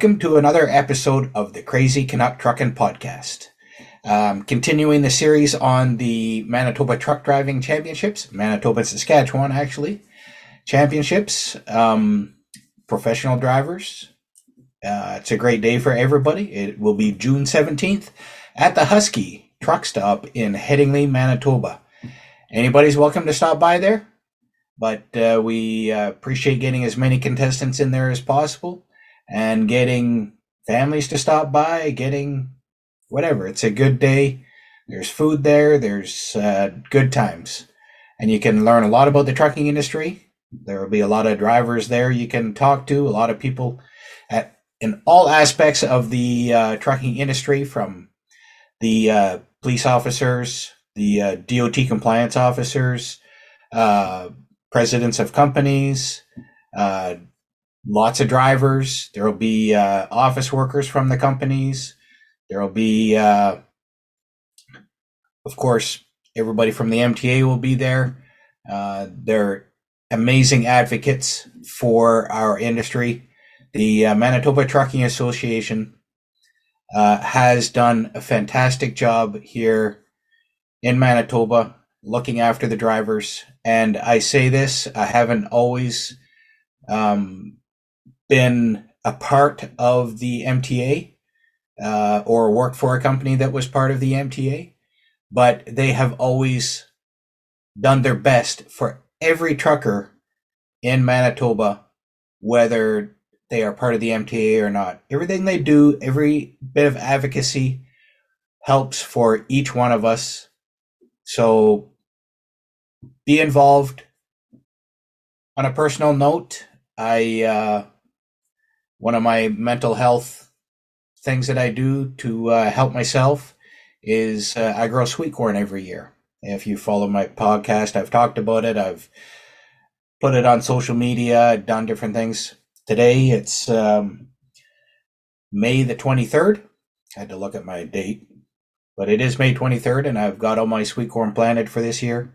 Welcome to another episode of the Crazy Canuck Trucking Podcast. Um, continuing the series on the Manitoba Truck Driving Championships, Manitoba Saskatchewan, actually, championships, um, professional drivers. Uh, it's a great day for everybody. It will be June 17th at the Husky Truck Stop in Headingley, Manitoba. Anybody's welcome to stop by there, but uh, we uh, appreciate getting as many contestants in there as possible and getting families to stop by, getting whatever. It's a good day. There's food there. There's uh, good times, and you can learn a lot about the trucking industry. There will be a lot of drivers there you can talk to. A lot of people at in all aspects of the uh, trucking industry, from the uh, police officers, the uh, DOT compliance officers, uh, presidents of companies, uh, lots of drivers. There will be uh, office workers from the companies. There will be, uh, of course, everybody from the MTA will be there. Uh, they're amazing advocates for our industry. The uh, Manitoba Trucking Association uh, has done a fantastic job here in Manitoba looking after the drivers. And I say this, I haven't always um, been a part of the MTA uh, or worked for a company that was part of the MTA, but they have always done their best for every trucker in Manitoba, whether they are part of the MTA or not. Everything they do, every bit of advocacy helps for each one of us. So be involved. On a personal note, I uh, one of my mental health things that I do to uh, help myself is uh, I grow sweet corn every year. If you follow my podcast, I've talked about it. I've put it on social media, done different things. Today it's um, May the 23rd. I had to look at my date, but it is May 23rd, and I've got all my sweet corn planted for this year.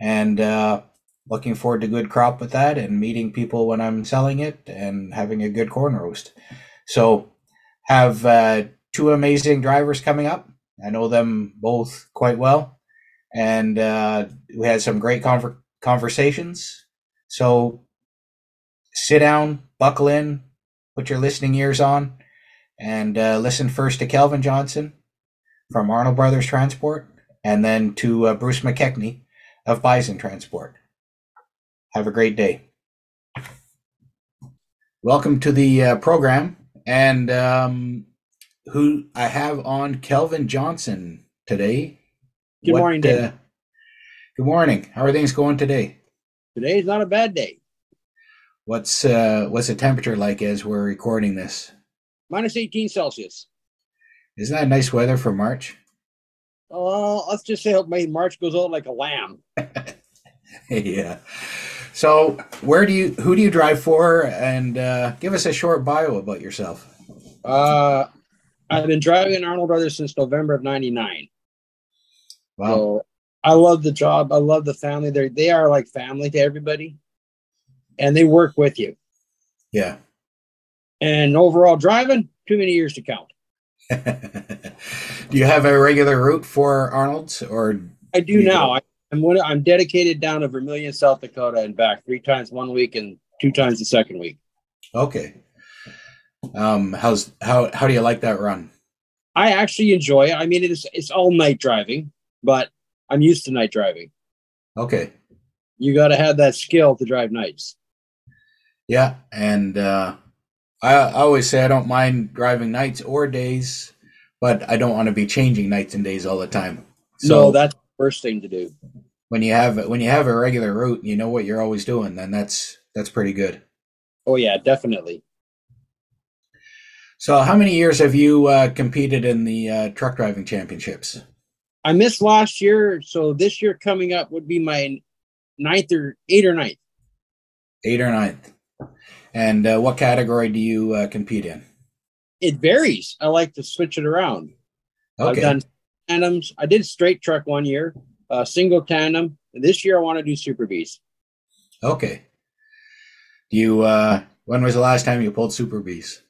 And uh, looking forward to good crop with that and meeting people when I'm selling it and having a good corn roast. So have uh, two amazing drivers coming up. I know them both quite well, and uh, we had some great conver- conversations. So sit down, buckle in, put your listening ears on, and uh, listen first to Kelvin Johnson from Arnold Brothers Transport, and then to uh, Bruce McKechnie of Bison Transport. Have a great day. Welcome to the uh, program, and um, who I have on Kelvin Johnson today. Good what, morning, David. Uh, good morning. How are things going today? Today's not a bad day. What's uh, what's the temperature like as we're recording this? Minus 18 Celsius. Isn't that nice weather for March? Uh, let's just say March goes out like a lamb. yeah. So, where do you, who do you drive for, and uh, give us a short bio about yourself. Uh, I've been driving Arnold Brothers since November of '99. Wow. So I love the job. I love the family. They they are like family to everybody, and they work with you. Yeah. And overall driving, too many years to count. do you have a regular route for Arnold's, or I do, do now. I I'm one, I'm dedicated down to Vermillion, South Dakota, and back three times one week and two times the second week. Okay. Um, how's how how do you like that run? I actually enjoy it. I mean, it's it's all night driving, but I'm used to night driving. Okay. You got to have that skill to drive nights. Yeah, and uh, I, I always say I don't mind driving nights or days, but I don't want to be changing nights and days all the time. So no, that's first thing to do. When you have when you have a regular route, you know what you're always doing. Then that's that's pretty good. Oh yeah, definitely. So, how many years have you uh, competed in the uh, truck driving championships? I missed last year, so this year coming up would be my ninth or eight or ninth. Eight or ninth. And uh, what category do you uh, compete in? It varies. I like to switch it around. Okay. I've done tandems. I did straight truck one year, uh, single tandem. This year I want to do Super Bs. Okay. You uh when was the last time you pulled Super Bs?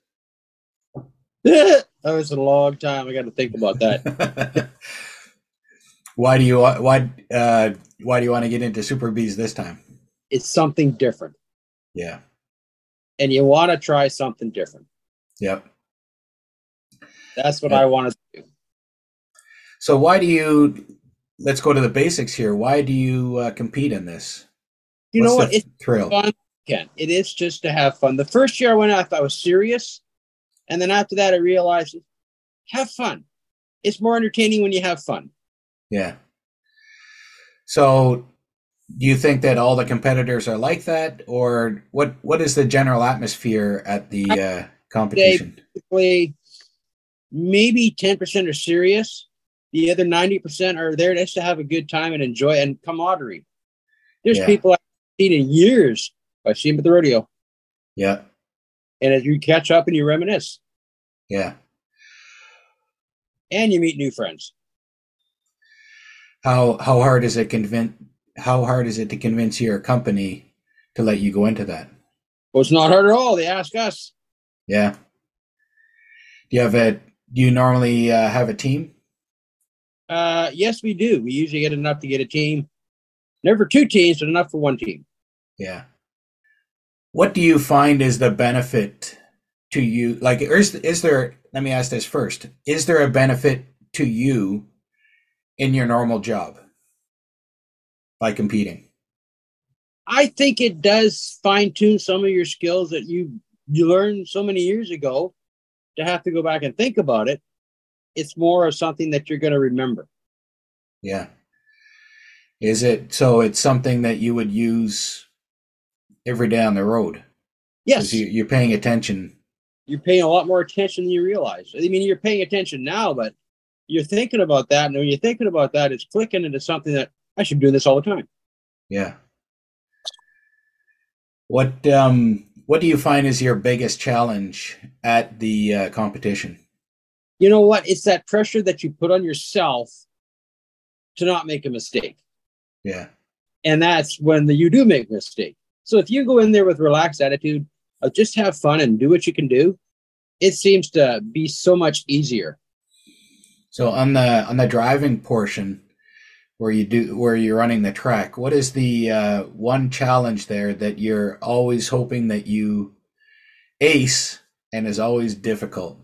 that was a long time. I got to think about that. why do you why uh, why do you want to get into Super Bs this time? It's something different. Yeah. And you want to try something different. Yep. That's what yep. I want to do. So why do you? Let's go to the basics here. Why do you uh, compete in this? You What's know what? It's thrill. Fun. Ken. It is just to have fun. The first year I went out, I thought I was serious. And then after that, I realized have fun. It's more entertaining when you have fun. Yeah. So do you think that all the competitors are like that or what what is the general atmosphere at the uh, competition maybe 10% are serious the other 90% are there just to have a good time and enjoy and camaraderie there's yeah. people i've seen in years i've seen them at the rodeo yeah and as you catch up and you reminisce yeah and you meet new friends how how hard is it convince how hard is it to convince your company to let you go into that? Well, it's not hard at all. They ask us. Yeah. Do you have a? Do you normally uh, have a team? Uh, yes, we do. We usually get enough to get a team. Never two teams, but enough for one team. Yeah. What do you find is the benefit to you? Like, is is there? Let me ask this first. Is there a benefit to you in your normal job? by competing? I think it does fine tune some of your skills that you you learned so many years ago to have to go back and think about it. It's more of something that you're going to remember. Yeah. Is it so? It's something that you would use every day on the road. Yes, you, are paying attention. You're paying a lot more attention than you realize. I mean, you're paying attention now, but you're thinking about that. And when you're thinking about that, it's clicking into something that I should do this all the time. Yeah. What um what do you find is your biggest challenge at the uh, competition? You know what? It's that pressure that you put on yourself to not make a mistake. Yeah. And that's when the, you do make a mistake. So if you go in there with relaxed attitude of just have fun and do what you can do, it seems to be so much easier. So on the on the driving portion, where you do where you're running the track what is the uh, one challenge there that you're always hoping that you ace and is always difficult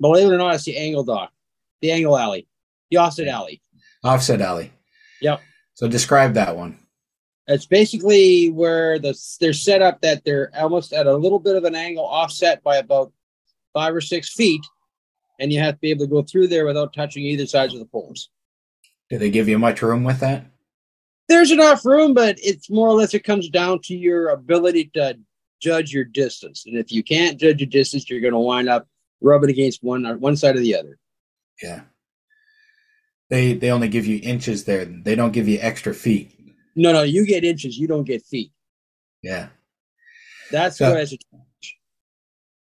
believe it or not it's the angle dock the angle alley the offset alley. Offset alley. Yep. So describe that one. It's basically where the they're set up that they're almost at a little bit of an angle offset by about five or six feet and you have to be able to go through there without touching either sides of the poles. Do they give you much room with that? There's enough room, but it's more or less it comes down to your ability to judge your distance. And if you can't judge your distance, you're going to wind up rubbing against one one side or the other. Yeah. They they only give you inches there. They don't give you extra feet. No, no, you get inches. You don't get feet. Yeah. That's so, what has a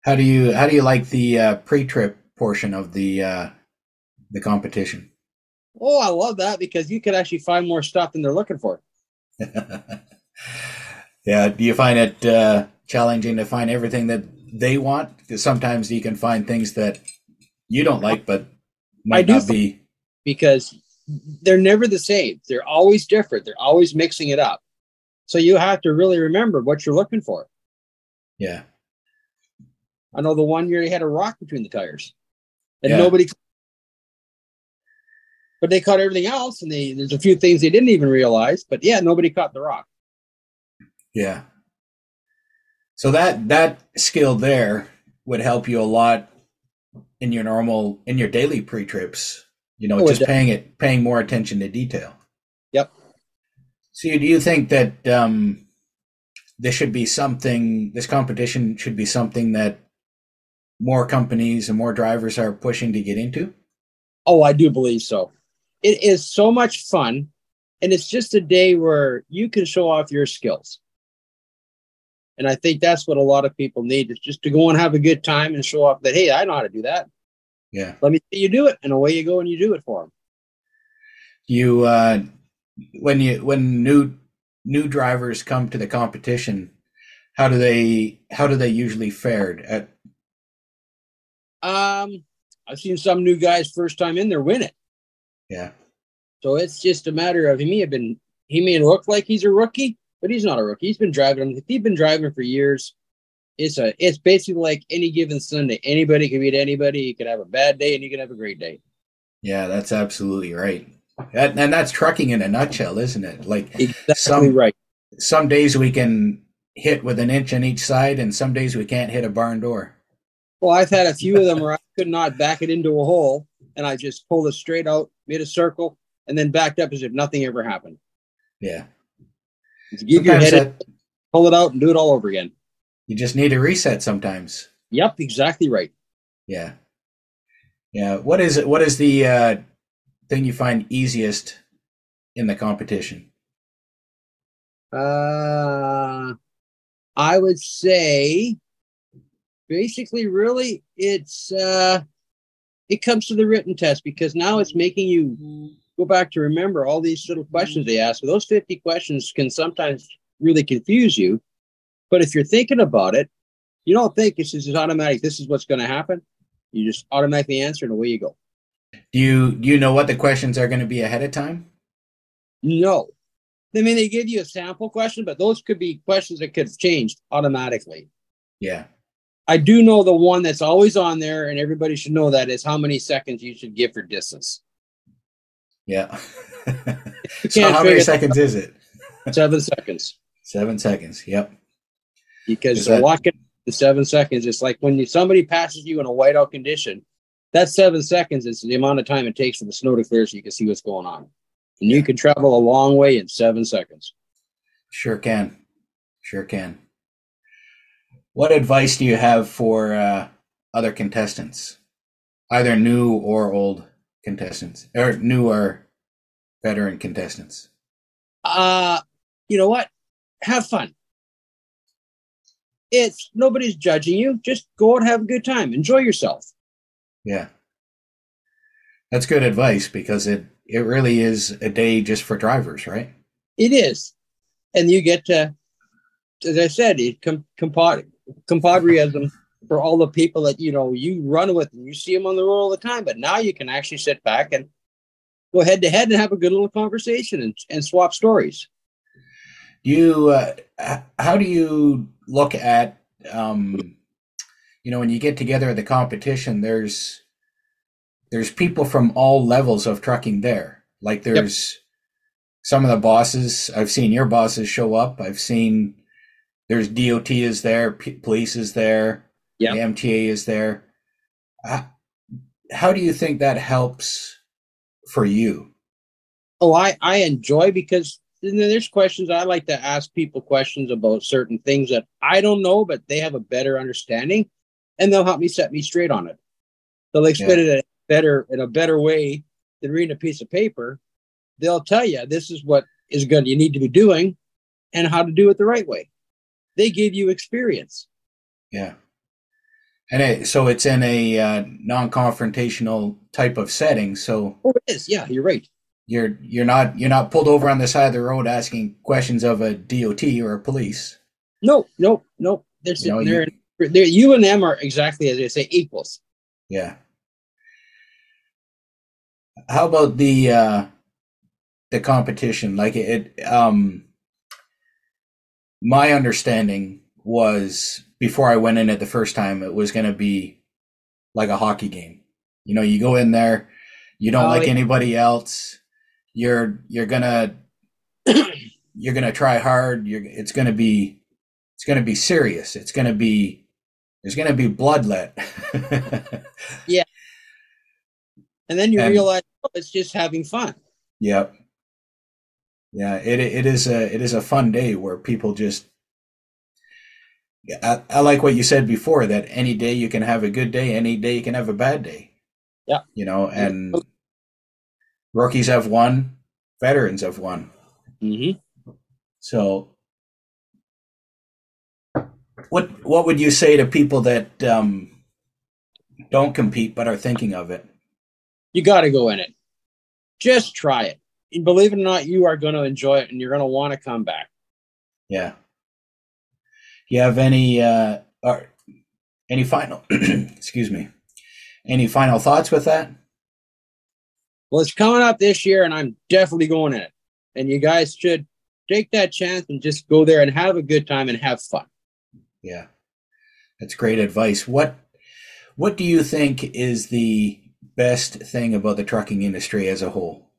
How do you how do you like the uh, pre-trip portion of the uh, the competition? Oh, I love that because you could actually find more stuff than they're looking for. yeah. Do you find it uh, challenging to find everything that they want? Because sometimes you can find things that you don't like, but might not be. Because they're never the same. They're always different. They're always mixing it up. So you have to really remember what you're looking for. Yeah. I know the one year he had a rock between the tires, and yeah. nobody but they caught everything else, and they, there's a few things they didn't even realize. But yeah, nobody caught the rock. Yeah. So that that skill there would help you a lot in your normal in your daily pre trips. You know, oh, just paying it paying more attention to detail. Yep. So do you think that um, this should be something? This competition should be something that more companies and more drivers are pushing to get into. Oh, I do believe so it is so much fun and it's just a day where you can show off your skills and i think that's what a lot of people need is just to go and have a good time and show off that hey i know how to do that yeah let me see you do it and away you go and you do it for them you uh when you when new new drivers come to the competition how do they how do they usually fared at Um, I've seen some new guys first time in there win it. Yeah. So it's just a matter of he may have been he may look like he's a rookie, but he's not a rookie. He's been driving. If He's been driving for years. It's a it's basically like any given Sunday. Anybody can beat anybody. You can have a bad day and you can have a great day. Yeah, that's absolutely right. That, and that's trucking in a nutshell, isn't it? Like exactly some, right. Some days we can hit with an inch on each side, and some days we can't hit a barn door. Well, I've had a few of them where I could not back it into a hole, and I just pulled it straight out, made a circle, and then backed up as if nothing ever happened. Yeah. Give your head, that, pull it out, and do it all over again. You just need a reset sometimes. Yep, exactly right. Yeah. Yeah. What is it? What is the uh, thing you find easiest in the competition? Uh, I would say basically, really, it's uh, it comes to the written test because now it's making you go back to remember all these little questions they ask. Those 50 questions can sometimes really confuse you. But if you're thinking about it, you don't think it's just automatic, this is what's going to happen. You just automatically answer and away you go. Do you do you know what the questions are going to be ahead of time? No. I mean, they give you a sample question, but those could be questions that could change automatically. Yeah. I do know the one that's always on there, and everybody should know that is how many seconds you should give for distance. Yeah. so how many seconds is it? Seven seconds. Seven seconds. Yep. Because that- walking the seven seconds, it's like when you, somebody passes you in a whiteout condition, that seven seconds is the amount of time it takes for the snow to clear so you can see what's going on. And you can travel a long way in seven seconds. Sure can. Sure can. What advice do you have for uh, other contestants, either new or old contestants, or newer veteran contestants? Uh, you know what? Have fun. It's nobody's judging you. Just go out and have a good time. Enjoy yourself. Yeah. That's good advice because it it really is a day just for drivers, right? It is. And you get to as I said, it com- compadreism for all the people that you know you run with and you see them on the road all the time. But now you can actually sit back and go head to head and have a good little conversation and, and swap stories. You, uh, how do you look at, um, you know, when you get together at the competition? There's there's people from all levels of trucking there. Like there's yep. some of the bosses. I've seen your bosses show up. I've seen there's DOT is there, P- police is there, yeah, the MTA is there. How, how do you think that helps for you? Oh, I I enjoy because there's questions I like to ask people questions about certain things that I don't know, but they have a better understanding, and they'll help me set me straight on it. They'll explain yeah. it better in a better way than reading a piece of paper. They'll tell you this is what is good you need to be doing, and how to do it the right way they give you experience. Yeah. And it, so it's in a uh, non-confrontational type of setting. So oh, it is. Yeah, you're right. You're you're not you're not pulled over on the side of the road asking questions of a DOT or a police. No, no, no. They're you know, they're, you, they're, you and them are exactly as they say equals. Yeah. How about the uh the competition? Like it, it um my understanding was before I went in it the first time, it was going to be like a hockey game. You know, you go in there, you don't oh, like yeah. anybody else. You're you're gonna you're gonna try hard. You're it's gonna be it's gonna be serious. It's gonna be there's gonna be bloodlet. yeah, and then you and, realize oh, it's just having fun. Yep yeah it it is a it is a fun day where people just I, I like what you said before that any day you can have a good day any day you can have a bad day yeah you know and rookies have won veterans have won mm-hmm. so what what would you say to people that um, don't compete but are thinking of it you got to go in it just try it believe it or not, you are going to enjoy it and you're going to want to come back. Yeah. You have any uh or any final excuse me. Any final thoughts with that? Well, it's coming up this year, and I'm definitely going in it. And you guys should take that chance and just go there and have a good time and have fun. Yeah, that's great advice. What What do you think is the best thing about the trucking industry as a whole?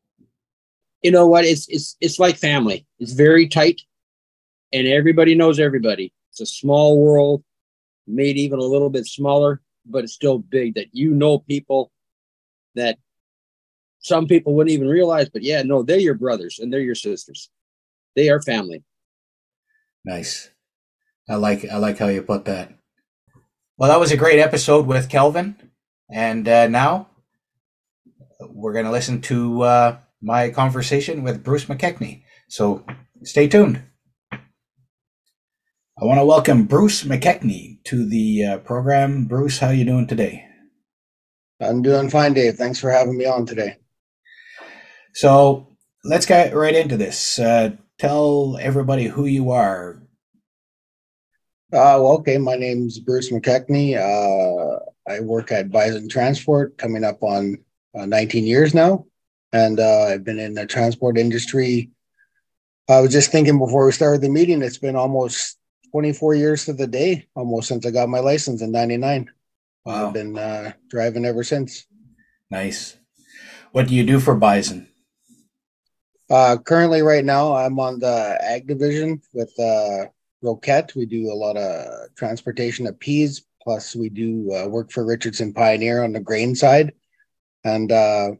You know what? It's it's it's like family. It's very tight, and everybody knows everybody. It's a small world, made even a little bit smaller, but it's still big. That you know people that some people wouldn't even realize, but yeah, no, they're your brothers and they're your sisters. They are family. Nice. I like I like how you put that. Well, that was a great episode with Kelvin, and uh, now we're going to listen to uh, my conversation with Bruce McKechnie. So stay tuned. I want to welcome Bruce McKechnie to the uh, program. Bruce, how you doing today? I'm doing fine, Dave. Thanks for having me on today. So let's get right into this. Uh, tell everybody who you are. Uh, well, okay, my name's Bruce McKechnie. Uh, I work at Bison Transport, coming up on uh, 19 years now, and uh, I've been in the transport industry. I was just thinking before we started the meeting, it's been almost 24 years to the day, almost since I got my license in '99. Wow. I've been uh, driving ever since. Nice. What do you do for Bison? Uh, currently, right now, I'm on the ag division with uh, Roquette. We do a lot of transportation of peas, plus we do uh, work for Richardson Pioneer on the grain side, and uh,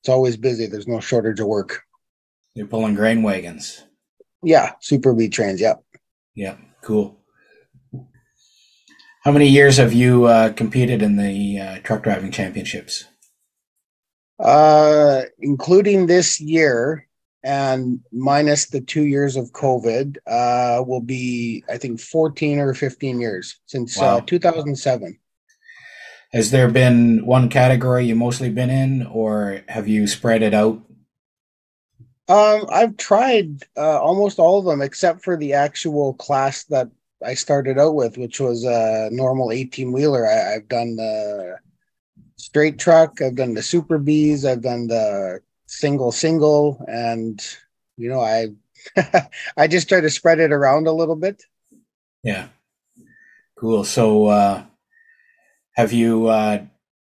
it's always busy. There's no shortage of work. You're pulling grain wagons. Yeah, super B trains. Yep. Yeah, cool. How many years have you uh, competed in the uh, truck driving championships? Uh, including this year, and minus the two years of COVID, uh, will be I think fourteen or fifteen years since uh, wow. uh, two thousand seven. Has there been one category you mostly been in, or have you spread it out? Um, I've tried uh, almost all of them except for the actual class that I started out with, which was a normal eighteen wheeler. I've done the straight truck, I've done the super Bs, I've done the single single and you know i i just try to spread it around a little bit. Yeah. Cool. So uh have you uh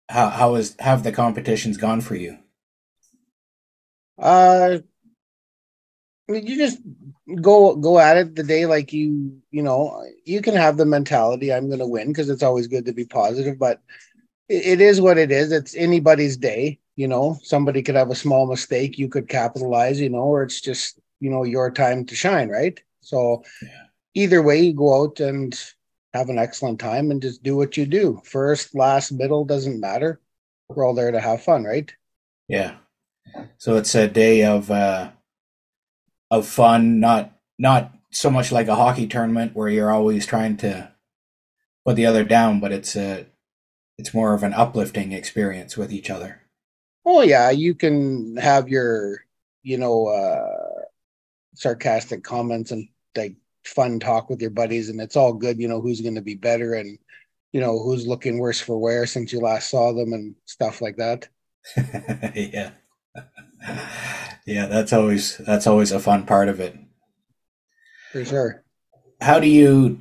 how how is have the competitions gone for you? Uh you just go go at it the day like you you know you can have the mentality i'm going to win because it's always good to be positive but it, it is what it is. It's anybody's day you know? Somebody could have a small mistake you could capitalize you know or it's just you know your time to shine right? So yeah. either way you go out and have an excellent time and just do what you do. First last middle doesn't matter. We're all there to have fun right? Yeah. So it's a day of uh of fun not not so much like a hockey tournament where you're always trying to put the other down but it's a it's more of an uplifting experience with each other Oh yeah, you can have your, you know, uh sarcastic comments and like fun talk with your buddies and it's all good, you know, who's going to be better and you know, who's looking worse for wear since you last saw them and stuff like that. yeah. yeah, that's always that's always a fun part of it. For sure. How do you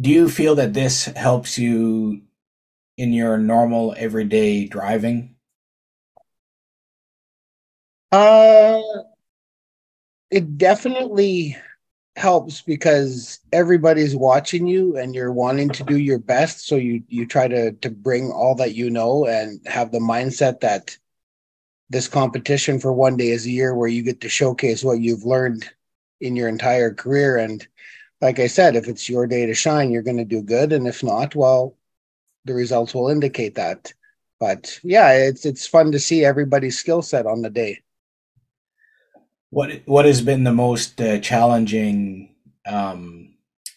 do you feel that this helps you in your normal everyday driving? Uh, it definitely helps because everybody's watching you and you're wanting to do your best so you you try to to bring all that you know and have the mindset that this competition for one day is a year where you get to showcase what you've learned in your entire career. And like i said if it's your day to shine you're going to do good. And if not well the results will indicate that. But yeah it's it's fun to see everybody's skill set on the day. What what has been the most uh, challenging um,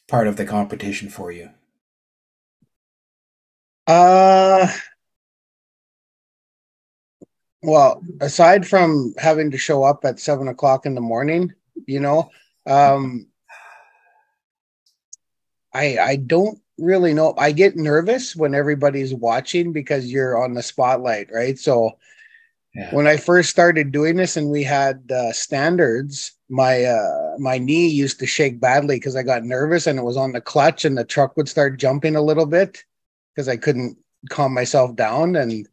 part of the competition for you? Uh well, aside from having to show up at seven o'clock in the morning, you know, um, I I don't really know. I get nervous when everybody's watching because you're on the spotlight, right? So yeah. when I first started doing this and we had uh, standards, my uh, my knee used to shake badly because I got nervous and it was on the clutch and the truck would start jumping a little bit because I couldn't calm myself down and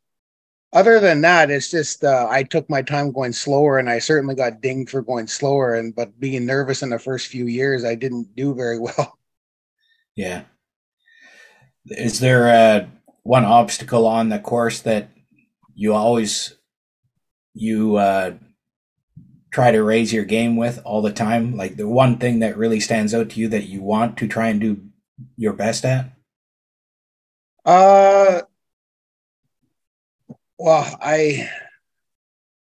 other than that, it's just uh, I took my time going slower, and I certainly got dinged for going slower. And but being nervous in the first few years, I didn't do very well. Yeah. Is there uh, one obstacle on the course that you always you uh, try to raise your game with all the time? Like the one thing that really stands out to you that you want to try and do your best at? Uh, well, I,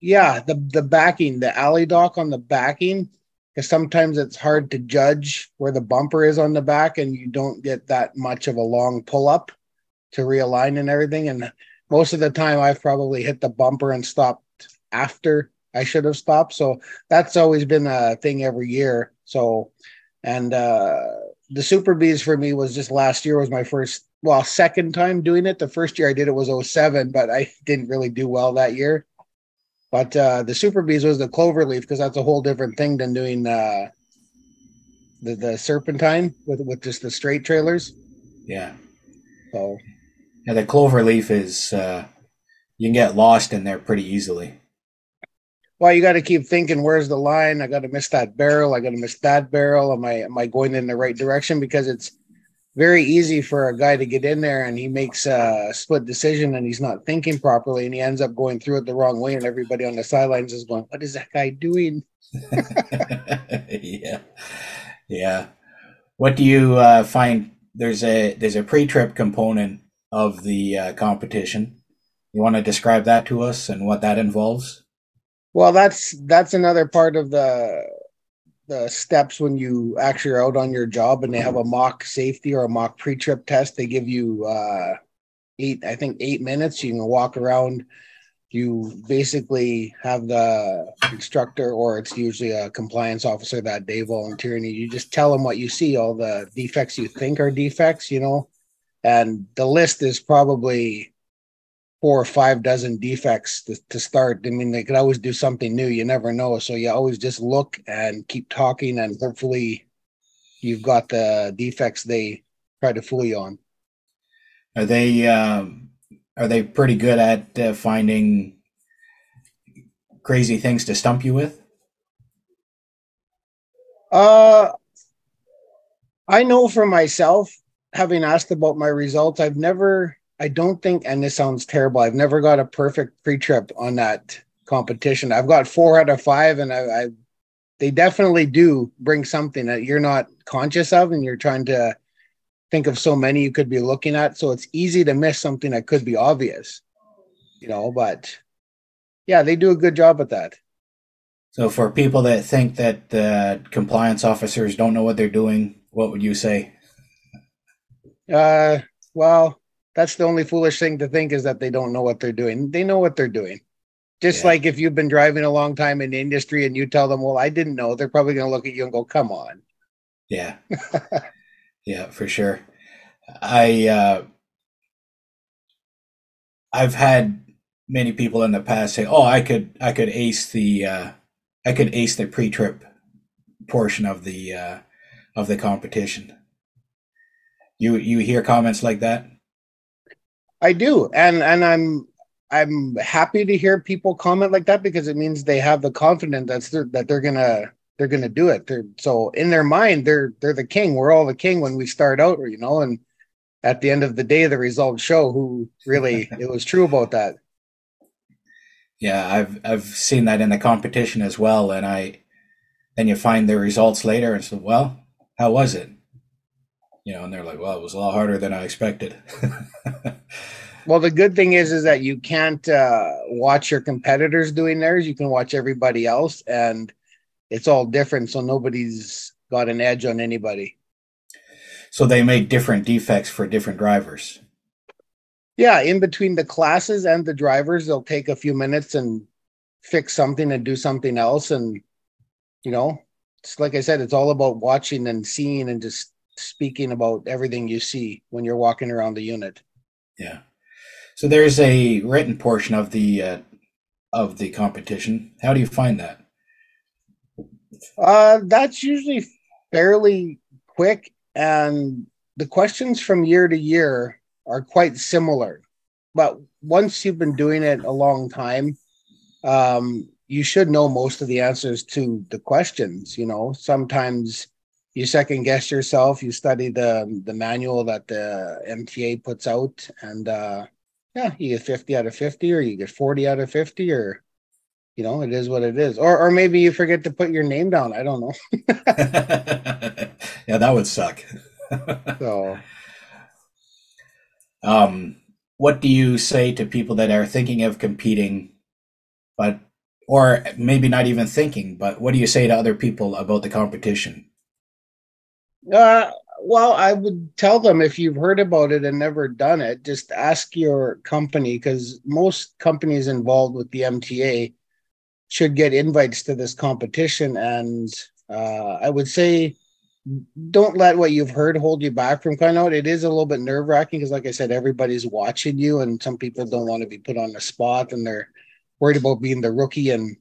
yeah, the the backing, the alley dock on the backing, because sometimes it's hard to judge where the bumper is on the back, and you don't get that much of a long pull up to realign and everything. And most of the time, I've probably hit the bumper and stopped after I should have stopped. So that's always been a thing every year. So, and uh, the Super Bs for me was just last year was my first well, second time doing it. The first year I did it was 07, but I didn't really do well that year. But uh, the Super Bs was the cloverleaf because that's a whole different thing than doing uh, the the serpentine with with just the straight trailers. Yeah. So. Yeah, the cloverleaf is uh, you can get lost in there pretty easily. Well, you got to keep thinking, where's the line? I got to miss that barrel. I got to miss that barrel. Am I am I going in the right direction? Because it's very easy for a guy to get in there and he makes a split decision and he's not thinking properly and he ends up going through it the wrong way and everybody on the sidelines is going what is that guy doing yeah yeah what do you uh, find there's a there's a pre-trip component of the uh, competition you want to describe that to us and what that involves well that's that's another part of the the steps when you actually are out on your job and they have a mock safety or a mock pre-trip test. They give you uh eight i think eight minutes. You can walk around. You basically have the instructor or it's usually a compliance officer that day volunteering you. Just tell them what you see all the defects you think are defects you know? And the list is probably four or five dozen defects to, to start. I mean, they could always do something new. You never know. So you always just look and keep talking, and hopefully, you've got the defects they try to fool you on. Are they um, are they pretty good at uh, finding crazy things to stump you with? Uh, I know for myself, having asked about my results, I've never I don't think, and this sounds terrible. I've never got a perfect pre-trip on that competition. I've got four out of five, and I, I they definitely do bring something that you're not conscious of, and you're trying to think of so many you could be looking at. So it's easy to miss something that could be obvious, you know. But yeah, they do a good job at that. So for people that think that the compliance officers don't know what they're doing, what would you say? Uh, well, that's the only foolish thing to think is that they don't know what they're doing. They know what they're doing. Just yeah. like if you've been driving a long time in the industry and you tell them, "Well, I didn't know," they're probably going to look at you and go, "Come on." Yeah. yeah, for sure. I uh I've had many people in the past say, "Oh, I could I could ace the uh I could ace the pre-trip portion of the uh of the competition." You you hear comments like that? I do, and and I'm I'm happy to hear people comment like that because it means they have the confidence that's their, that they're gonna they're gonna do it. They're, so in their mind, they're they're the king. We're all the king when we start out, you know. And at the end of the day, the results show who really it was true about that. Yeah, I've I've seen that in the competition as well, and I then you find the results later and say, well, how was it? You know, and they're like, well, it was a lot harder than I expected. well, the good thing is, is that you can't uh, watch your competitors doing theirs. You can watch everybody else, and it's all different. So nobody's got an edge on anybody. So they make different defects for different drivers. Yeah, in between the classes and the drivers, they'll take a few minutes and fix something and do something else. And, you know, it's like I said, it's all about watching and seeing and just speaking about everything you see when you're walking around the unit. Yeah. So there's a written portion of the uh, of the competition. How do you find that? Uh, that's usually fairly quick, and the questions from year to year are quite similar. But once you've been doing it a long time, um, you should know most of the answers to the questions. You know, sometimes you second guess yourself. You study the the manual that the MTA puts out, and uh, yeah, you get fifty out of fifty, or you get forty out of fifty, or you know, it is what it is. Or or maybe you forget to put your name down. I don't know. yeah, that would suck. so, um, what do you say to people that are thinking of competing, but or maybe not even thinking, but what do you say to other people about the competition? Uh, well, I would tell them if you've heard about it and never done it, just ask your company because most companies involved with the MTA should get invites to this competition. And uh, I would say don't let what you've heard hold you back from coming out. It is a little bit nerve wracking because, like I said, everybody's watching you, and some people don't want to be put on the spot, and they're worried about being the rookie and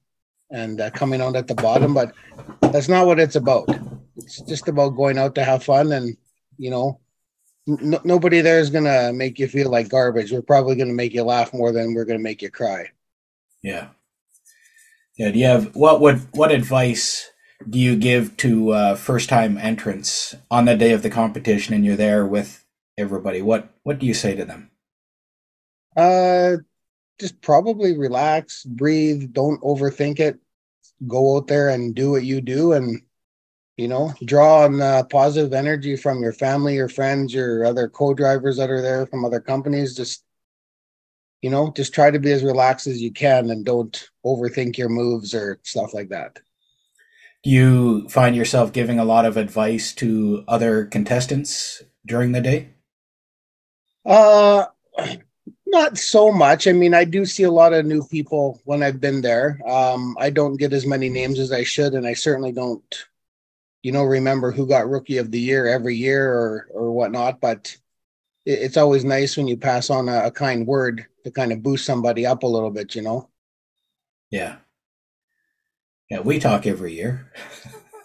and uh, coming out at the bottom. But that's not what it's about. It's just about going out to have fun, and you know, n- nobody there is gonna make you feel like garbage. We're probably gonna make you laugh more than we're gonna make you cry. Yeah. Yeah. Do you have what would what advice? do you give to uh, first time entrants on the day of the competition and you're there with everybody? What what do you say to them? Uh, just probably relax, breathe, don't overthink it. Go out there and do what you do, and you know, draw on uh, positive energy from your family, your friends, your other co-drivers that are there from other companies. Just you know, just try to be as relaxed as you can, and don't overthink your moves or stuff like that you find yourself giving a lot of advice to other contestants during the day? Uh, not so much. I mean, I do see a lot of new people when I've been there. Um, I don't get as many names as I should, and I certainly don't, you know, remember who got Rookie of the Year every year or or whatnot. But it, it's always nice when you pass on a, a kind word to kind of boost somebody up a little bit, you know. Yeah. Yeah, we talk every year.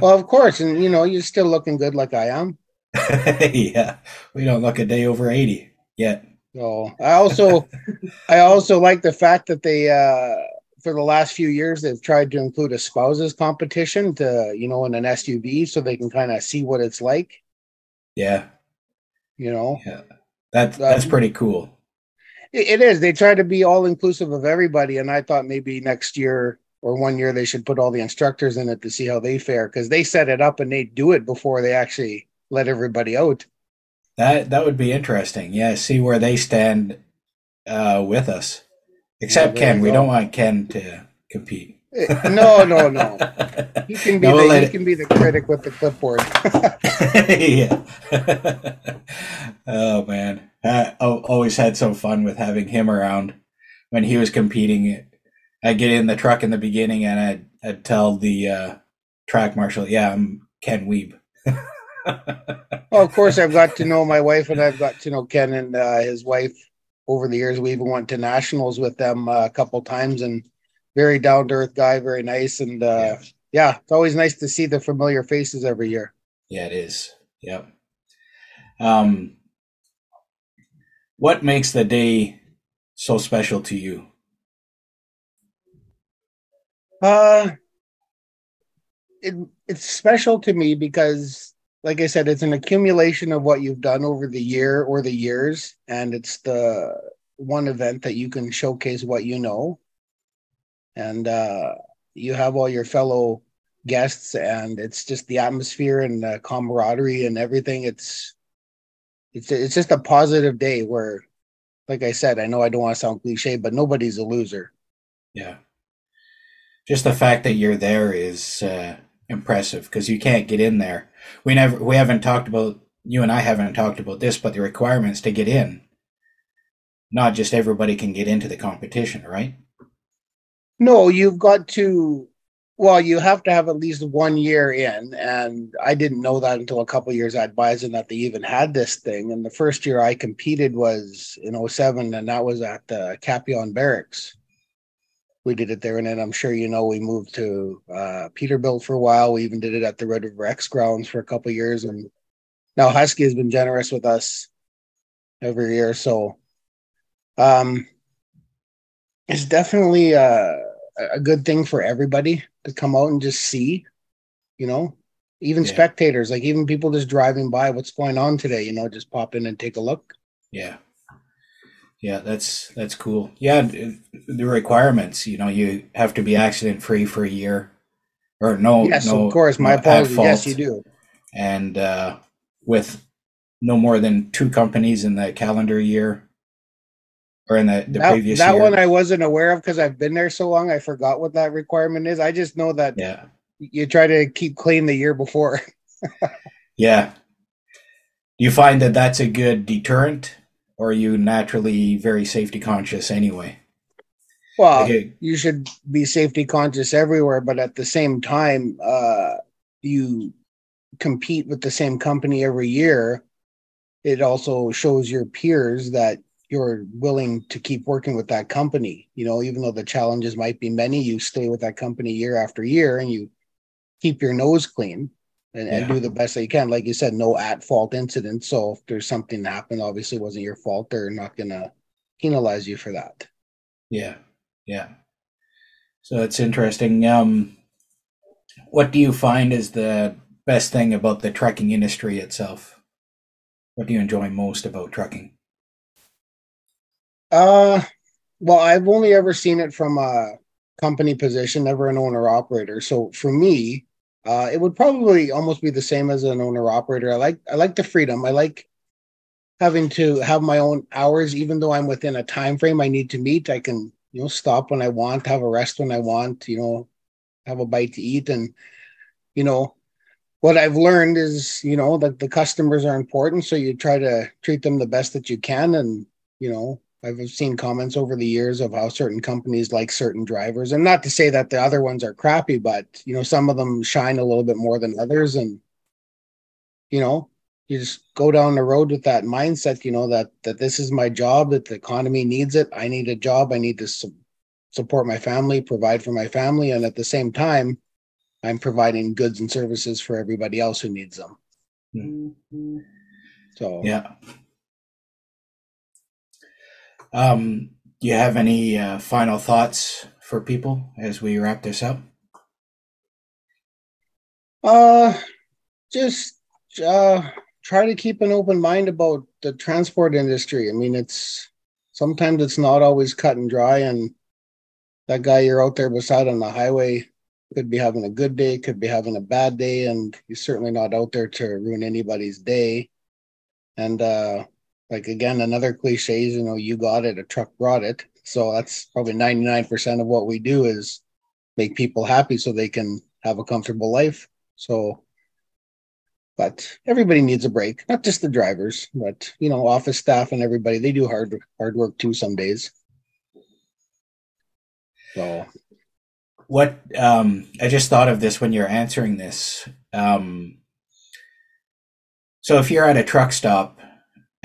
well, of course, and you know, you're still looking good like I am. yeah, we don't look a day over eighty yet. So I also, I also like the fact that they, uh, for the last few years, they've tried to include a spouses competition to, you know, in an SUV, so they can kind of see what it's like. Yeah. You know. Yeah. That that's um, pretty cool. It, it is. They try to be all inclusive of everybody, and I thought maybe next year or one year they should put all the instructors in it to see how they fare because they set it up and they do it before they actually let everybody out. That that would be interesting. Yeah, see where they stand uh, with us. Except yeah, Ken, we don't want Ken to compete. Eh, no, no, no. He can be no, the, he can be the critic with the clipboard. yeah. oh man, I always had some fun with having him around when he was competing I'd get in the truck in the beginning and I'd, I'd tell the uh, track marshal, yeah, I'm Ken Wiebe. Well, of course, I've got to know my wife and I've got to know Ken and uh, his wife over the years. We even went to nationals with them uh, a couple times and very down to earth guy, very nice. And uh, yeah. yeah, it's always nice to see the familiar faces every year. Yeah, it is. Yep. Um, what makes the day so special to you? Uh, it, it's special to me because, like I said, it's an accumulation of what you've done over the year or the years, and it's the one event that you can showcase what you know, and uh, you have all your fellow guests, and it's just the atmosphere and the camaraderie and everything. It's it's it's just a positive day where, like I said, I know I don't want to sound cliche, but nobody's a loser. Yeah just the fact that you're there is uh, impressive because you can't get in there. We never, we haven't talked about you and I haven't talked about this, but the requirements to get in. Not just everybody can get into the competition, right? No, you've got to Well, you have to have at least one year in, and I didn't know that until a couple years at Bison that they even had this thing. And the first year I competed was in 07, and that was at the Kapyong Barracks. We did it there, and then I'm sure you know we moved to uh, Peterbilt for a while. We even did it at the Red River Ex grounds for a couple years, and now Husky has been generous with us every year. So, um, it's definitely uh, a good thing for everybody to come out and just see, you know, even yeah. spectators, like even people just driving by, what's going on today, you know, just pop in and take a look. Yeah. Yeah, that's that's cool. Yeah, the requirements, you know, you have to be accident free for a year, or no, yes, no, of course. My no apologies. Yes, you do. And uh, with no more than two companies in the calendar year, or in the, the that, previous that year. one I wasn't aware of because I've been there so long. I forgot what that requirement is. I just know that yeah, you try to keep clean the year before. yeah. Do you find that that's a good deterrent, or are you naturally very safety conscious anyway? Well, okay. you should be safety conscious everywhere, but at the same time, uh, you compete with the same company every year. It also shows your peers that you're willing to keep working with that company. You know, even though the challenges might be many, you stay with that company year after year and you keep your nose clean and, yeah. and do the best that you can. Like you said, no at fault incidents. So if there's something that happened, obviously wasn't your fault. They're not gonna penalize you for that. Yeah. Yeah. So it's interesting. Um what do you find is the best thing about the trucking industry itself? What do you enjoy most about trucking? Uh, well, I've only ever seen it from a company position, never an owner operator. So for me, uh, it would probably almost be the same as an owner operator. I like I like the freedom. I like having to have my own hours, even though I'm within a time frame I need to meet. I can you know stop when I want, have a rest when I want. You know, have a bite to eat, and you know what I've learned is you know that the customers are important, so you try to treat them the best that you can, and you know I've seen comments over the years of how certain companies like certain drivers, and not to say that the other ones are crappy, but you know some of them shine a little bit more than others, and you know you just go down the road with that mindset. You know that that this is my job, that the economy needs it. I need a job. I need to su- support my family, provide for my family, and at the same time, I'm providing goods and services for everybody else who needs them. Mm-hmm. So yeah, um, do you have any uh, final thoughts for people as we wrap this up? Uh, just uh, try to keep an open mind about the transport industry. I mean, it's sometimes it's not always cut and dry, and that guy you're out there beside on the highway could be having a good day, could be having a bad day, and he's certainly not out there to ruin anybody's day. And uh, like again, another cliche is, you know, you got it, a truck brought it. So that's probably 99% of what we do is make people happy so they can have a comfortable life. So, but everybody needs a break, not just the drivers, but you know, office staff and everybody. They do hard hard work too some days. So, what um, I just thought of this when you're answering this. Um, so, if you're at a truck stop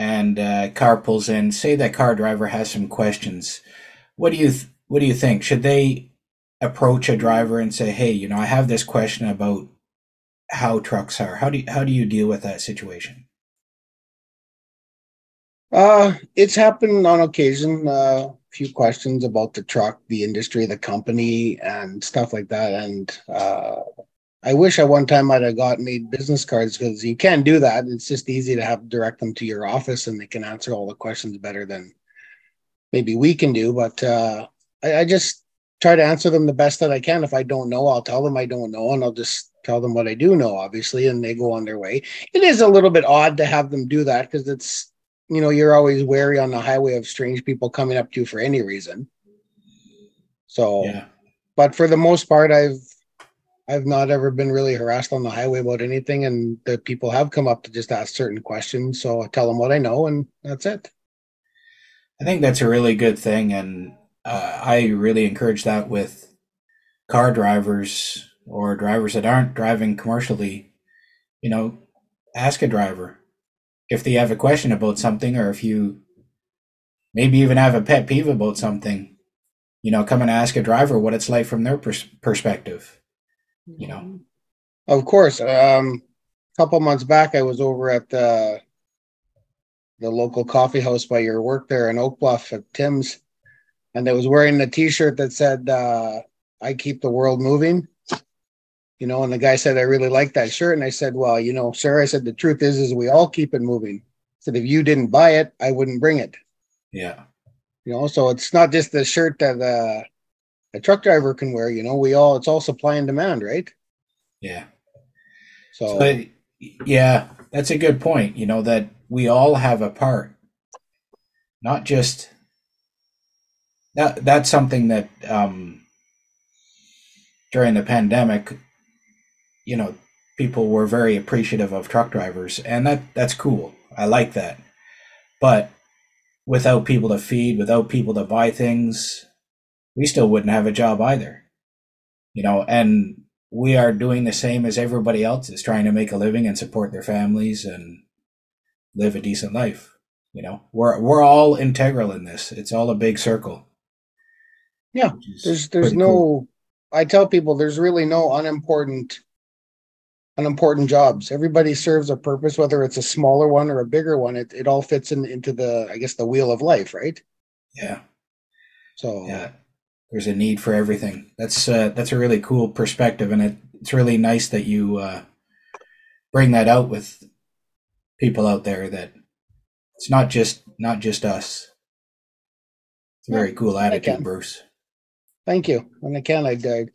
and uh, car pulls in. Say that car driver has some questions. What do you th- What do you think? Should they approach a driver and say, "Hey, you know, I have this question about how trucks are. How do you, how do you deal with that situation?" Uh, it's happened on occasion. A uh, few questions about the truck, the industry, the company, and stuff like that. And uh, I wish at one time I'd have got made business cards because you can't do that. It's just easy to have direct them to your office and they can answer all the questions better than maybe we can do. But uh, I, I, just try to answer them the best that I can. If I don't know, I'll tell them I don't know and I'll just tell them what I do know, obviously, and they go on their way. It is a little bit odd to have them do that because it's, you know, you're always wary on the highway of strange people coming up to you for any reason. So, yeah. but for the most part, I've I've not ever been really harassed on the highway about anything, and the people have come up to just ask certain questions. So I tell them what I know, and that's it. I think that's a really good thing, and uh, I really encourage that with car drivers or drivers that aren't driving commercially, you know, ask a driver if they have a question about something or if you maybe even have a pet peeve about something, you know, come and ask a driver what it's like from their pers- perspective, you know. Of course. Um, a couple months back, I was over at the the local coffee house by your work there in Oak Bluff at Tim's, and I was wearing a T-shirt that said uh, "I keep the world moving." You know, and the guy said, "I really like that shirt," and I said, "Well, you know, sir," I said, "the truth is, is we all keep it moving." I said, "If you didn't buy it, I wouldn't bring it." Yeah. You know, so it's not just the shirt that uh, a truck driver can wear. You know, we all it's all supply and demand, right? Yeah. So, so yeah, that's a good point. You know that we all have a part, not just that. That's something that um, during the pandemic, you know, people were very appreciative of truck drivers, and that that's cool. I like that, but without people to feed, without people to buy things, we still wouldn't have a job either. You know, and we are doing the same as everybody else is trying to make a living and support their families and live a decent life. You know, we're we're all integral in this. It's all a big circle. Yeah, there's there's no. Cool. I tell people there's really no unimportant unimportant jobs. Everybody serves a purpose, whether it's a smaller one or a bigger one. It it all fits in into the I guess the wheel of life, right? Yeah. So yeah, there's a need for everything. That's uh, that's a really cool perspective, and it, it's really nice that you uh, bring that out with people out there. That it's not just not just us. It's a very cool attitude, Bruce. Thank you. When I can, I died.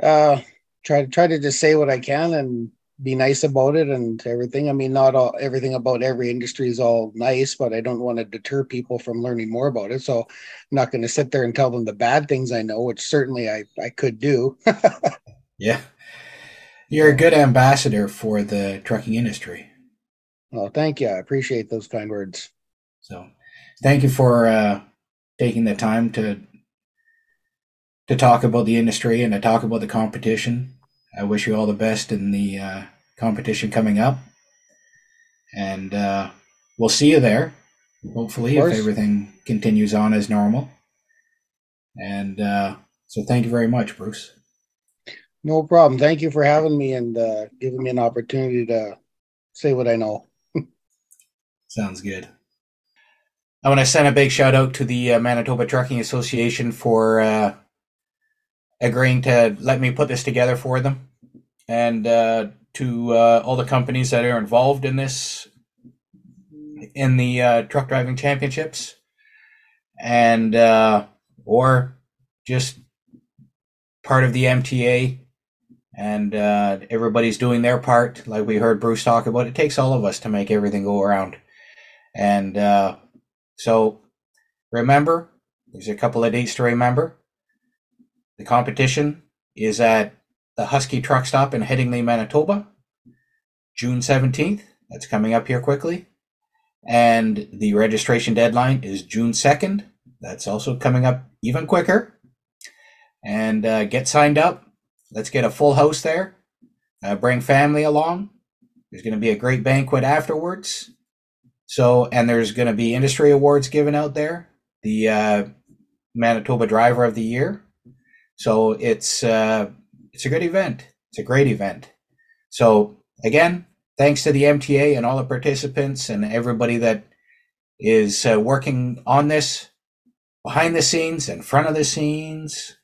Uh, try to try to just say what I can and be nice about it and everything. I mean, not all everything about every industry is all nice, but I don't want to deter people from learning more about it. So I'm not going to sit there and tell them the bad things I know, which certainly I, I could do. yeah. You're a good ambassador for the trucking industry. Well, thank you. I appreciate those kind words. So thank you for uh, taking the time to to talk about the industry and to talk about the competition. I wish you all the best in the uh, competition coming up. And uh, we'll see you there, hopefully, if everything continues on as normal. And uh, so thank you very much, Bruce. No problem. Thank you for having me and uh, giving me an opportunity to say what I know. Sounds good. I want to send a big shout out to the uh, Manitoba Trucking Association for uh, agreeing to let me put this together for them and uh, to uh, all the companies that are involved in this in the uh, truck driving championships. And uh, or just part of the MTA and uh, everybody's doing their part. Like we heard Bruce talk about it takes all of us to make everything go around. And uh, so remember there's a couple of dates to remember the competition is at the Husky Truck Stop in Headingley, Manitoba, June 17th. That's coming up here quickly. And the registration deadline is June 2nd. That's also coming up even quicker. And uh, get signed up. Let's get a full house there. Uh, bring family along. There's going to be a great banquet afterwards. So, and there's going to be industry awards given out there. The uh, Manitoba Driver of the Year. So it's uh, it's a good event. It's a great event. So again, thanks to the MTA and all the participants and everybody that is uh, working on this behind the scenes, in front of the scenes,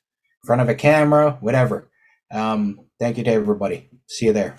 in front of a camera, whatever. Um, thank you to everybody. See you there.